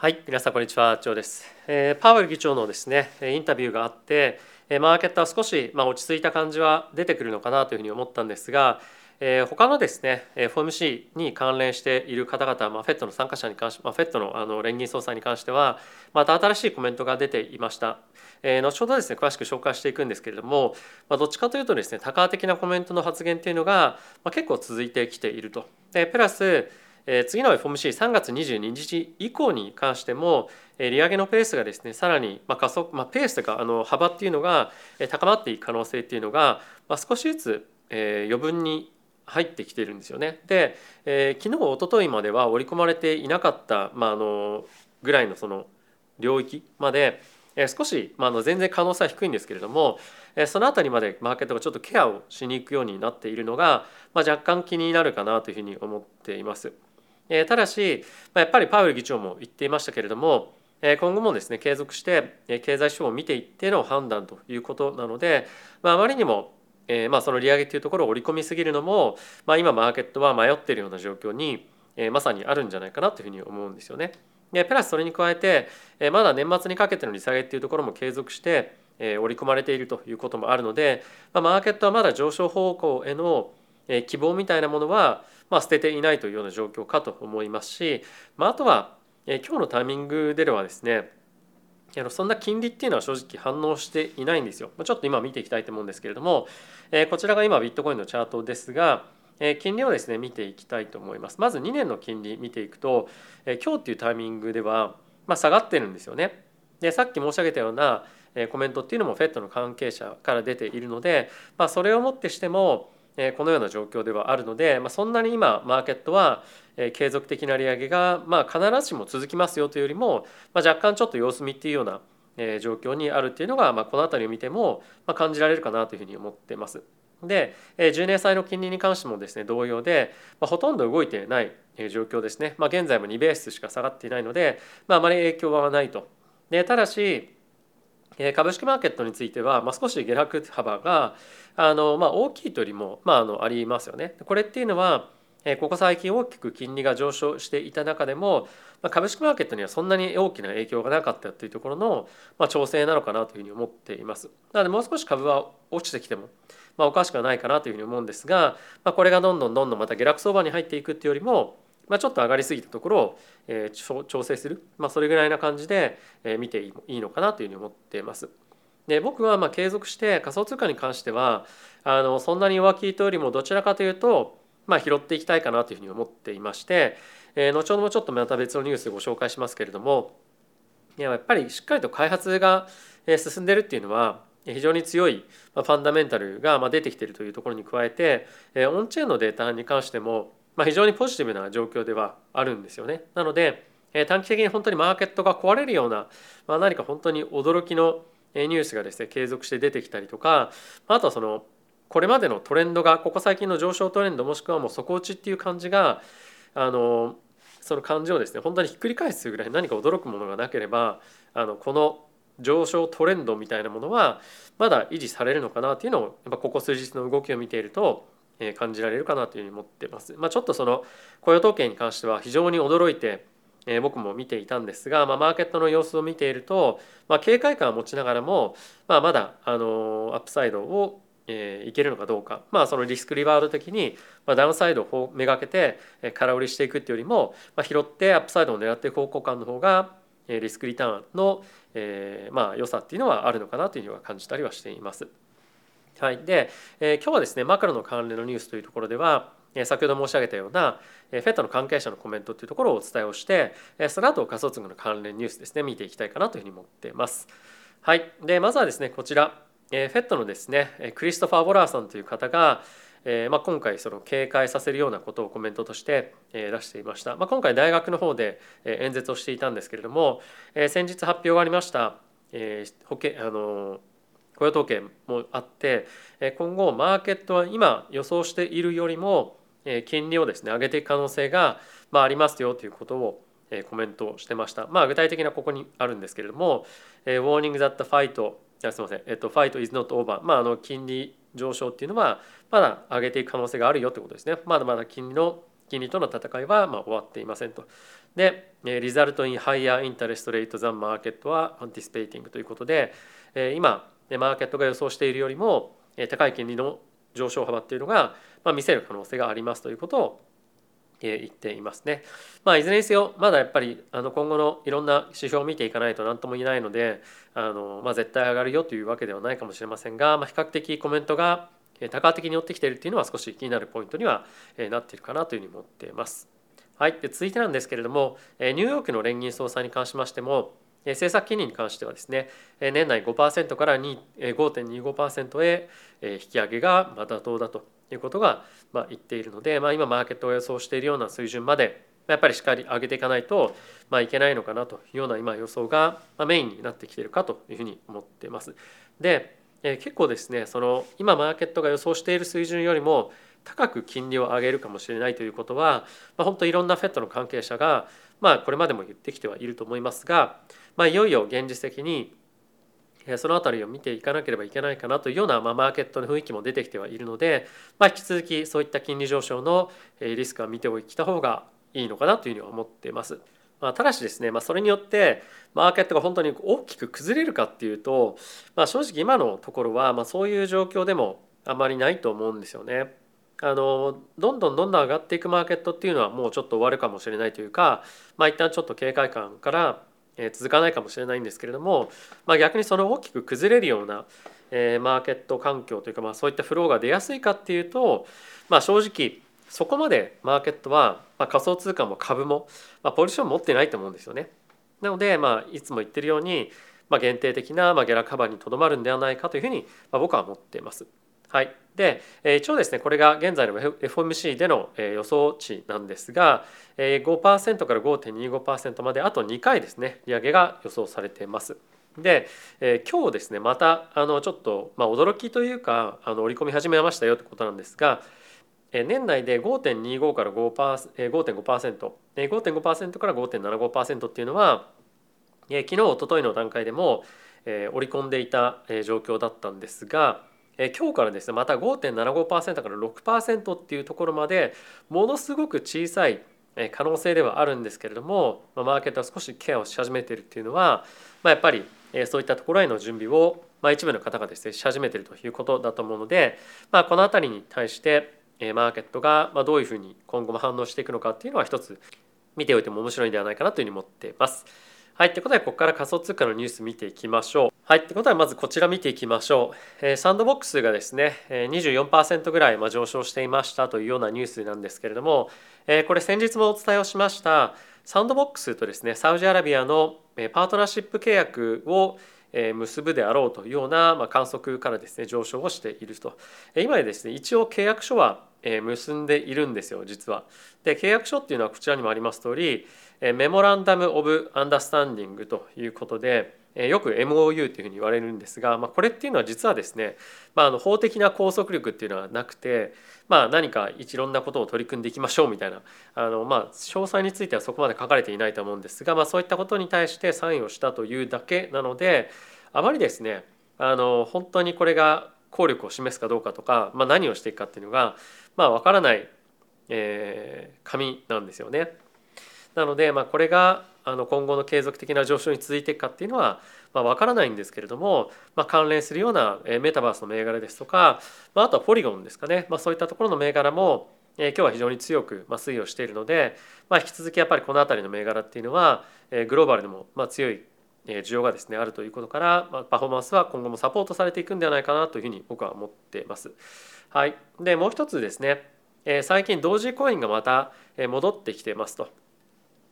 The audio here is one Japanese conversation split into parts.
はい、皆さんこんにちは、ジョーです。えー、パウエル議長のですね、インタビューがあって、マーケットは少しまあ落ち着いた感じは出てくるのかなというふうに思ったんですが、えー、他のですね FOMC に関連している方々、まあ、FED の参加者に関し、まあ、FED のあの連銀総裁に関してはまた新しいコメントが出ていました、えー、後ほどですね詳しく紹介していくんですけれども、まあ、どっちかというとですね多価的なコメントの発言というのが、まあ、結構続いてきているとでプラスえ次の FOMC3 月22日以降に関しても利上げのペースがですねさらに、ま加速、まあ、ペースというかあの幅っていうのが高まっていく可能性っていうのが、まあ、少しずつ、え余分に入ってきてるんですよね。で、えー、昨日一昨日までは織り込まれていなかった、まあ、あのぐらいのその領域まで、えー、少し、ま、あの全然可能性は低いんですけれども、えー、その辺りまでマーケットがちょっとケアをしに行くようになっているのが、まあ、若干気になるかなというふうに思っています。ただし、やっぱりパウエル議長も言っていましたけれども今後もですね継続して経済指標を見ていっての判断ということなので、まあ、あまりにもえ、まあその利上げというところを織り込みすぎるのも、まあ、今マーケットは迷っているような状況に、え、まさにあるんじゃないかなというふうに思うんですよね。でプラスそれに加えて、え、まだ年末にかけての利下げっていうところも継続して、え、織り込まれているということもあるので、まあ、マーケットはまだ上昇方向へのえ希望みたいなものは、まあ、捨てていないというような状況かと思いますし、まあ、あとは、え今日のタイミングではですねそんな金利っていうのは正直反応していないんですよ。ちょっと今見ていきたいと思うんですけれども、えこちらが今ビットコインのチャートですが、え金利をですね見ていきたいと思います。まず2年の金利見ていくと、え今日っていうタイミングでは、まあ、下がってるんですよね。でさっき申し上げたようなコメントっていうのも FED の関係者から出ているので、まあ、それをもってしてもこのような状況ではあるので、まあ、そんなに今マーケットは継続的な利上げがまあ必ずしも続きますよというよりも、ま、若干ちょっと様子見っていうような状況にあるっていうのが、ま、この辺りを見ても感じられるかなというふうに思ってます。で10年債の金利に関してもですね同様で、ま、ほとんど動いてない状況ですね、まあ、現在も2ベースしか下がっていないので、まあ、あまり影響はないと。でただし株式マーケットについては、まあ、少し下落幅があの、まあ、大きいというよりも、まあ、あのありますよね。これっていうのはここ最近大きく金利が上昇していた中でもま株式マーケットにはそんなに大きな影響がなかったというところのま調整なのかなというふうに思っています。なのでもう少し株は落ちてきてもまあおかしくはないかなというふうに思うんですが、まあ、これがどんどんどんどんまた下落相場に入っていくっていうよりもまあ、ちょっと上がりすぎたところを、えー、調整する、まあ、それぐらいな感じで、えー、見ていいのかなというふうに思っています。で僕はまあ継続して仮想通貨に関してはあのそんなに弱気というよりもどちらかというと、まあ、拾っていきたいかなというふうに思っていまして、えー、後ほどもちょっとまた別のニュースでご紹介しますけれどもいやっぱりしっかりと開発が進んでるっていうのは非常に強いファンダメンタルが出てきているというところに加えてオンチェーンのデータに関してもまあ、非常にポジティブな状況ではあるんですよね。なのでえ短期的に本当にマーケットが壊れるような、まあ、何か本当に驚きのニュースがですね継続して出てきたりとかあとはそのこれまでのトレンドがここ最近の上昇トレンドもしくはもう底打ちっていう感じがあのその感じをですね本当にひっくり返すぐらい何か驚くものがなければあのこの上昇トレンドみたいなものはまだ維持されるのかなっていうのをやっぱここ数日の動きを見ていると感じられるかなというふうに思ってます。まあ、ちょっとその雇用統計に関しては非常に驚いてえ僕も見ていたんですが、まあ、マーケットの様子を見ていると、まあ、警戒感を持ちながらも、まあ、まだあの upside をえいけるのかどうか、まあ、その risk reward 的に、ま、 downside をめがけて空売りしていくっていうよりも、まあ、拾って upside を狙っていく方向感の方がリスクリターンの、えー、まあ良さっていうのはあるのかなというのは感じたりはしています。はい、で、えー、今日はですねマクロの関連のニュースというところでは先ほど申し上げたような FED の関係者のコメントというところをお伝えをしてその後仮想通貨の関連ニュースですね見ていきたいかなというふうに思っています。はい、でまずはですねこちら。FED のですねクリストファー・ボラーさんという方がえーまあ、今回その警戒させるようなことをコメントとして出していました、まあ、今回大学の方で演説をしていたんですけれども、先日発表がありました、えー、保険あの雇用統計もあって今後マーケットは今予想しているよりも金利をですね上げていく可能性がまあありますよということをコメントしてました。まあ具体的なここにあるんですけれども「Warning that the fight」すみません、えっと、fight is not over、まあ、あの金利上昇っていうのはまだ上げていく可能性があるよということですね。まだまだ金利の金利との戦いはまあ終わっていませんと。で、 result in higher interest rate than market は anticipating ということで、今でマーケットが予想しているよりも高い金利の上昇幅っていうのが、ま見せる可能性がありますということを言っていますね。まあ、いずれにせよまだやっぱりあの今後のいろんな指標を見ていかないと何とも言えないのであの、まあ、絶対上がるよというわけではないかもしれませんが、まあ、比較的コメントが多角的に寄ってきているっていうのは少し気になるポイントにはなっているかなというふうに思っています。はい、で続いてなんですけれどもニューヨークの連銀総裁に関しましても政策金利に関してはですね年内5%から5.25%へ引き上げが妥当だということが言っているので、まあ、今マーケットが予想しているような水準までやっぱりしっかり上げていかないと、まあ、いけないのかなというような今予想がメインになってきているかというふうに思っています。で結構ですねその今マーケットが予想している水準よりも高く金利を上げるかもしれないということは、まあ、本当いろんな FED の関係者が、まあ、これまでも言ってきてはいると思いますが、まあ、いよいよ現実的にその辺りを見ていかなければいけないかなというような、まあ、マーケットの雰囲気も出てきてはいるので、まあ、引き続きそういった金利上昇のリスクは見ておきた方がいいのかなというふうには思っています。まあ、ただしですね、まあ、それによってマーケットが本当に大きく崩れるかっていうと、まあ、正直今のところはまあそういう状況でもあまりないと思うんですよね。あのどんどんどんどん上がっていくマーケットっていうのはもうちょっと終わるかもしれないというか、まあ、一旦ちょっと警戒感から続かないかもしれないんですけれども、まあ、逆にその大きく崩れるようなマーケット環境というか、まあ、そういったフローが出やすいかっていうと、まあ、正直そこまでマーケットは、まあ、仮想通貨も株も、まあ、ポジション持ってないと思うんですよね。なので、まあ、いつも言ってるように、まあ、限定的な、まあ、ギャラカバーにとどまるんではないかというふうに、まあ、僕は思っています。はい、で一応ですねこれが現在の FOMC での予想値なんですが5%から5.25%まであと2回ですね利上げが予想されています。で今日ですねまたあのちょっと、まあ、驚きというかあの織り込み始めましたよということなんですが年内で5.25から 5%5.5% 5.5%から5.75%っていうのは昨日おとといの段階でも織り込んでいた状況だったんですがえ今日からですねまた5.75%から6%っていうところまでものすごく小さい可能性ではあるんですけれどもマーケットは少しケアをし始めているっていうのは、まあ、やっぱりそういったところへの準備を、まあ、一部の方がですねし始めているということだと思うので、まあ、この辺りに対してマーケットがどういうふうに今後も反応していくのかっていうのは一つ見ておいても面白いんではないかなというふうに思っています。はい、ということでここから仮想通貨のニュース見ていきましょう。はい、ということでまずこちら見ていきましょう。えー、サンドボックスがですね24%ぐらいま上昇していましたというようなニュースなんですけれども、えー、これ先日もお伝えをしましたサンドボックスとですねサウジアラビアのパートナーシップ契約を結ぶであろうというような観測からですね上昇をしていると今ですね一応契約書は結んでいるんですよ実は。で契約書っていうのはこちらにもあります通りメモランダム・オブ・アンダースタンディングということでよく MOU というふうに言われるんですが、まあ、これっていうのは実はですね、まあ、あの法的な拘束力っていうのはなくて、まあ、何かいろんなことを取り組んでいきましょうみたいなあの、まあ、詳細についてはそこまで書かれていないと思うんですが、まあ、そういったことに対してサインをしたというだけなのであまりですねあの本当にこれが効力を示すかどうかとか、まあ、何をしていくかっていうのが、まあ、分からない、えー、紙なんですよね。なので、まあ、これがあの今後の継続的な上昇に続いていくかっていうのは、まあ、分からないんですけれども、まあ、関連するようなメタバースの銘柄ですとか、まあ、あとはポリゴンですかね、まあ、そういったところの銘柄も今日は非常に強く推移をしているので、まあ、引き続きやっぱりこの辺りの銘柄っていうのはグローバルでも強い需要がですねあるということから、まあ、パフォーマンスは今後もサポートされていくんではないかなというふうに僕は思っています。はい、でもう一つですね最近同時コインがまた戻ってきてますと。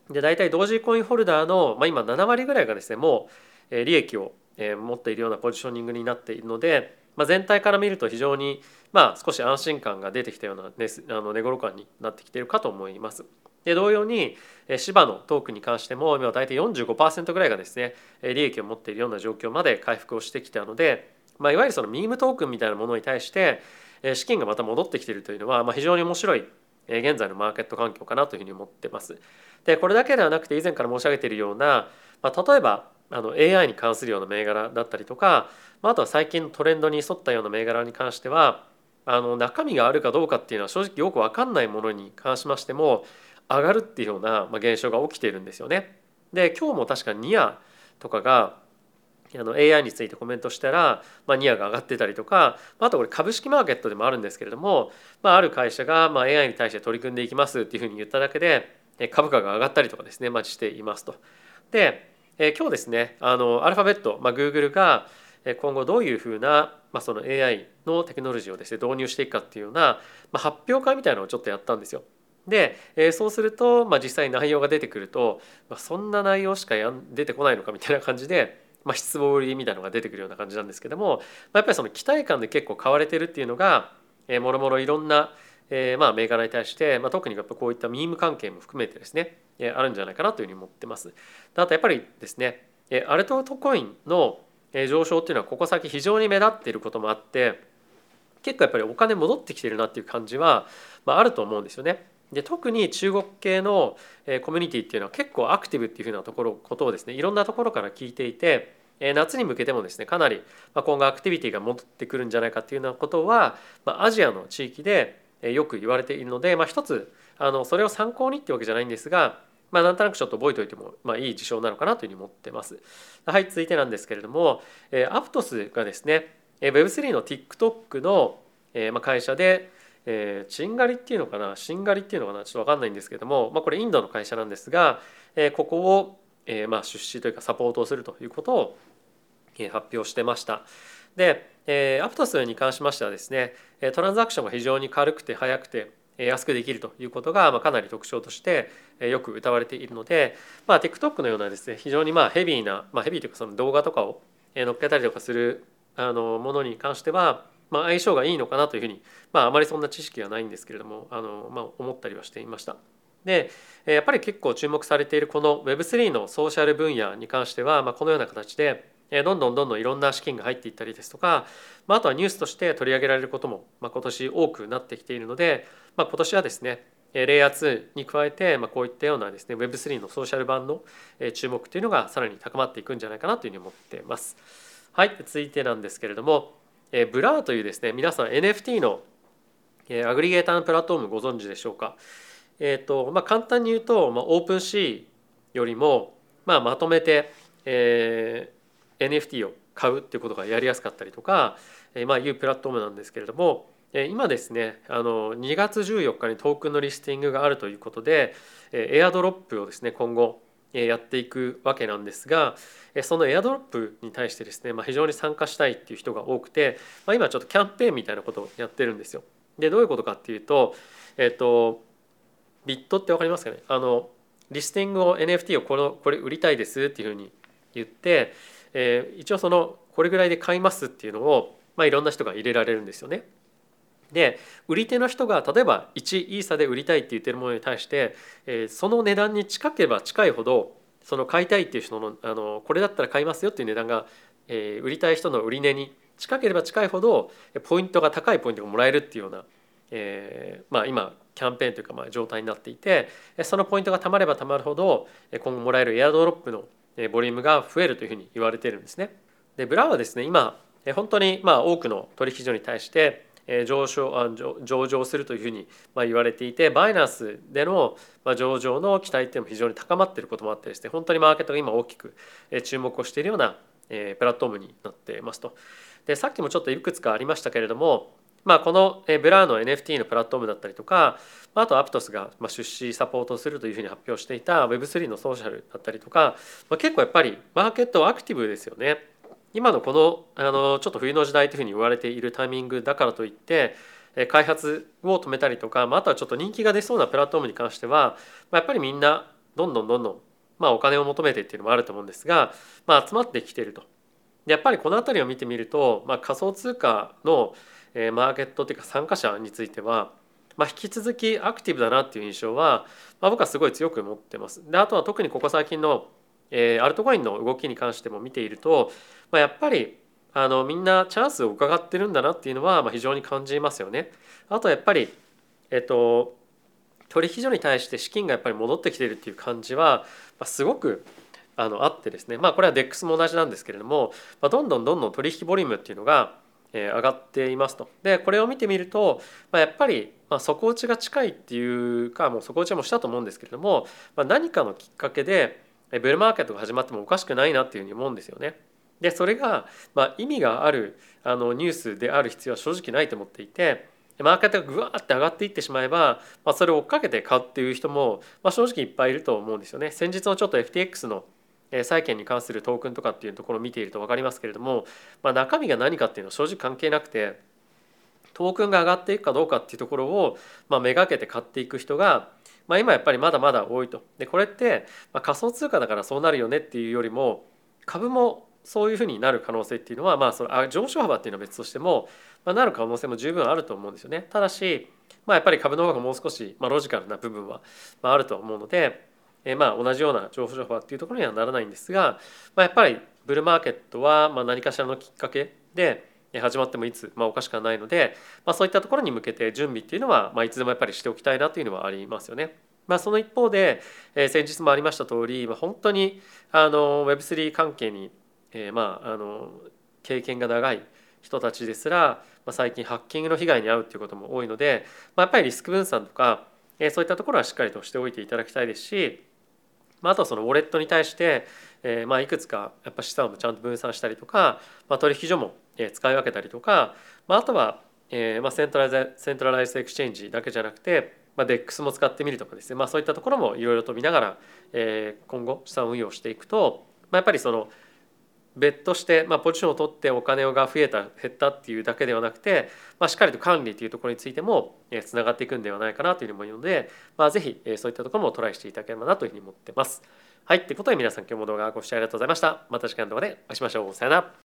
で大体同時コインホルダーの、まあ、今7割ぐらいがですねもう利益を持っているようなポジショニングになっているので、まあ、全体から見ると非常にまあ少し安心感が出てきたような値あの値頃感になってきているかと思います。で同様に芝のトークに関しても今大体45%ぐらいがですね利益を持っているような状況まで回復をしてきたので、まあ、いわゆるそのミームトークンみたいなものに対して資金がまた戻ってきているというのは、まあ、非常に面白い現在のマーケット環境かなというふうに思ってます。でこれだけではなくて以前から申し上げているような、まあ、例えばあの AI に関するような銘柄だったりとか、まあ、あとは最近のトレンドに沿ったような銘柄に関してはあの中身があるかどうかっていうのは正直よく分かんないものに関しましても上がるっていうような現象が起きているんですよね。で今日も確かニアとかがあの AI についてコメントしたら、まあ、ニアが上がってたりとかあとこれ株式マーケットでもあるんですけれども、まあ、ある会社がまあ AI に対して取り組んでいきますっていうふうに言っただけで株価が上がったりとかですね、まあ、していますと。で、え今日ですねあのアルファベット、まあ、Google が今後どういうふうな、まあ、その AI のテクノロジーをですね導入していくかっていうような、まあ、発表会みたいなのをちょっとやったんですよ。で、えー、そうすると、まあ、実際内容が出てくると、まあ、そんな内容しかやん出てこないのかみたいな感じで、まあ、失望売りみたいなのが出てくるような感じなんですけども、まあ、やっぱりその期待感で結構買われてるっていうのが、えー、もろもろいろんな、えー、まあ銘柄に対して、まあ、特にやっぱこういったミーム関係も含めてですね、えー、あるんじゃないかなというふうに思ってます。あとやっぱりですね、えー、アルトコインの上昇っていうのはここ先非常に目立っていることもあって結構やっぱりお金戻ってきてるなっていう感じは、まあ、あると思うんですよね。で特に中国系のコミュニティっていうのは結構アクティブっていうふうなところことをですねいろんなところから聞いていて夏に向けてもですねかなり今後アクティビティが戻ってくるんじゃないかっていうようなことはアジアの地域でよく言われているので、まあ、一つあのそれを参考にってわけじゃないんですが、まあ、なんとなくちょっと覚えておいても、まあ、いい事象なのかなというふうに思ってます。はい続いてなんですけれどもアプトスがですね Web3 の TikTok の会社でえー、チンガリっていうのかなシンガリっていうのかなちょっと分かんないんですけども、まあ、これインドの会社なんですが、え、ここを、えーまあ、出資というかサポートをするということを、発表してました。で、えー、アプトスに関しましてはですねトランザクションが非常に軽くて速くて安くできるということが、かなり特徴としてよく歌われているので、まあ、TikTok のようなですね非常にまあヘビーな、まあ、ヘビーというかその動画とかを載っけたりとかするあのものに関してはまあ、相性がいいのかなというふうに、まあ、あまりそんな知識はないんですけれどもあの、まあ、思ったりはしていました。でやっぱり結構注目されているこの Web3 のソーシャル分野に関しては、まあ、このような形でどんどんどんどんいろんな資金が入っていったりですとか、まあ、あとはニュースとして取り上げられることも、まあ、今年多くなってきているので、まあ、今年はですねレイヤー2に加えて、まあ、こういったようなですね Web3 のソーシャル版の注目というのがさらに高まっていくんじゃないかなというふうに思っています。はい、続いてなんですけれどもえ Blur というですね皆さん NFT の、 aggregator のプラットフォームご存知でしょうか？えーとまあ、簡単に言うと、まあ、 OpenSea よりも、まあ、まとめて、えー、NFT を買うっていうことがやりやすかったりとか、えー、まあいうプラットフォームなんですけれども、えー、今ですねあの2月14日にトークンのリスティングがあるということで、えー、エアドロップをですね今後やっていくわけなんですがそのエアドロップに対してですね、まあ、非常に参加したいっていう人が多くて、まあ、今ちょっとキャンペーンみたいなことをやってるんですよ。でどういうことかっていうと、え、ー、とビットって分かりますかね？あのリスティングを NFT をこのこれ売りたいですっていうふうに言って、えー、一応そのこれぐらいで買いますっていうのを、まあ、いろんな人が入れられるんですよね。で売り手の人が例えば1イーサで売りたいって言ってるものに対して、えー、その値段に近ければ近いほどその買いたいっていう人のあのこれだったら買いますよっていう値段が、えー、売りたい人の売り値に近ければ近いほどポイントが高いポイントがもらえるっていうような、えー、まあ今キャンペーンというかまあ状態になっていてそのポイントがたまればたまるほど今後もらえるエアドロップのボリュームが増えるというふうに言われているんですね。で Blur はですね今本当にまあ多くの取引所に対して上場上場するというふうに言われていて Binance での上場の期待っていうのも非常に高まっていることもあってですね本当にマーケットが今大きく注目をしているようなプラットフォームになっていますと。でさっきもちょっといくつかありましたけれどもまあ、この Blur の NFT のプラットフォームだったりとかあと Aptos が出資サポートするというふうに発表していた Web3 のソーシャルだったりとか、まあ、結構やっぱりマーケットアクティブですよね。今のこのあのちょっと冬の時代というふうに言われているタイミングだからといって開発を止めたりとか、まあ、とはちょっと人気が出そうなプラットフォームに関しては、ま、やっぱりみんなどんどんどんどん、まあ、お金を求めてっていうのもあると思うんですが、まあ、集まってきていると。やっぱりこの辺りを見てみると、まあ、仮想通貨のえマーケットというか参加者については、まあ、引き続きアクティブだなっていう印象は、まあ、僕はすごい強く持ってます。であとは特にここ最近のえー、アルトコインの動きに関しても見ていると、まあ、やっぱりあのみんなチャンスを伺ってるんだなっていうのは、ま、非常に感じますよね。あとやっぱり、えっと、取引所に対して資金がやっぱり戻ってきてるっていう感じは、ま、すごくあのあってですねまあこれは DEX も同じなんですけれども、ま、どんどんどんどん取引ボリュームっていうのがえ上がっていますと。でこれを見てみると、まあ、やっぱり、まあ、底打ちが近いっていうかもう底打ちもしたと思うんですけれども、まあ、何かのきっかけでブルマーケットが始まってもおかしくないなっていうふうに思うんですよね。でそれが、まあ、意味があるあのニュースである必要は正直ないと思っていて。マーケットがぐわって上がっていってしまえば、まあ、それを追っかけて買うっていう人も、まあ、正直いっぱいいると思うんですよね。先日のちょっと FTX の債券に関するトークンとかっていうところを見ていると分かりますけれども、まあ、中身が何かっていうのは正直関係なくてトークンが上がっていくかどうかっていうところを、まあ、めがけて買っていく人が、まあ、今やっぱりまだまだ多いと。でこれって、まあ、仮想通貨だからそうなるよねっていうよりも株もそういうふうになる可能性っていうのは、まあ、その上昇幅っていうのは別としても、まあ、なる可能性も十分あると思うんですよね。ただし、まあ、やっぱり株の方がもう少し、まあ、ロジカルな部分は、まあ、あると思うので、えまあ同じような情報情報っていうところにはならないんですが、まあ、やっぱりブルーマーケットはま何かしらのきっかけで始まってもいつ、まあ、おかしくはないので、まあ、そういったところに向けて準備っていうのは、まあ、いつでもやっぱりしておきたいなというのはありますよね。まあ、その一方で、えー、先日もありました通り、まあ、本当にあの Web3 関係に、えー、まああの経験が長い人たちですら、まあ、最近ハッキングの被害に遭うっていうことも多いので、まあ、やっぱりリスク分散とか、えー、そういったところはしっかりとしておいていただきたいですしまあ、あとはそのウォレットに対して、えー、まあいくつかやっぱ資産をちゃんと分散したりとか、まあ、取引所も使い分けたりとか、まあ、あとは、えー、まあセントライ centralized exchange だけじゃなくて、まあ、DEX も使ってみるとかですね、まあ、そういったところもいろいろと見ながら、えー、今後資産運用していくと、まあ、やっぱりその別として、まあ、ポジションを取ってお金が増えた減ったっていうだけではなくて、まあ、しっかりと管理というところについてもつながっていくんではないかなというふうに思うので、まあ、ぜひそういったところもトライしていただければなというふうに思ってます。はい、ということで皆さん今日も動画ご視聴ありがとうございました。また次回の動画でお会いしましょう。さよなら。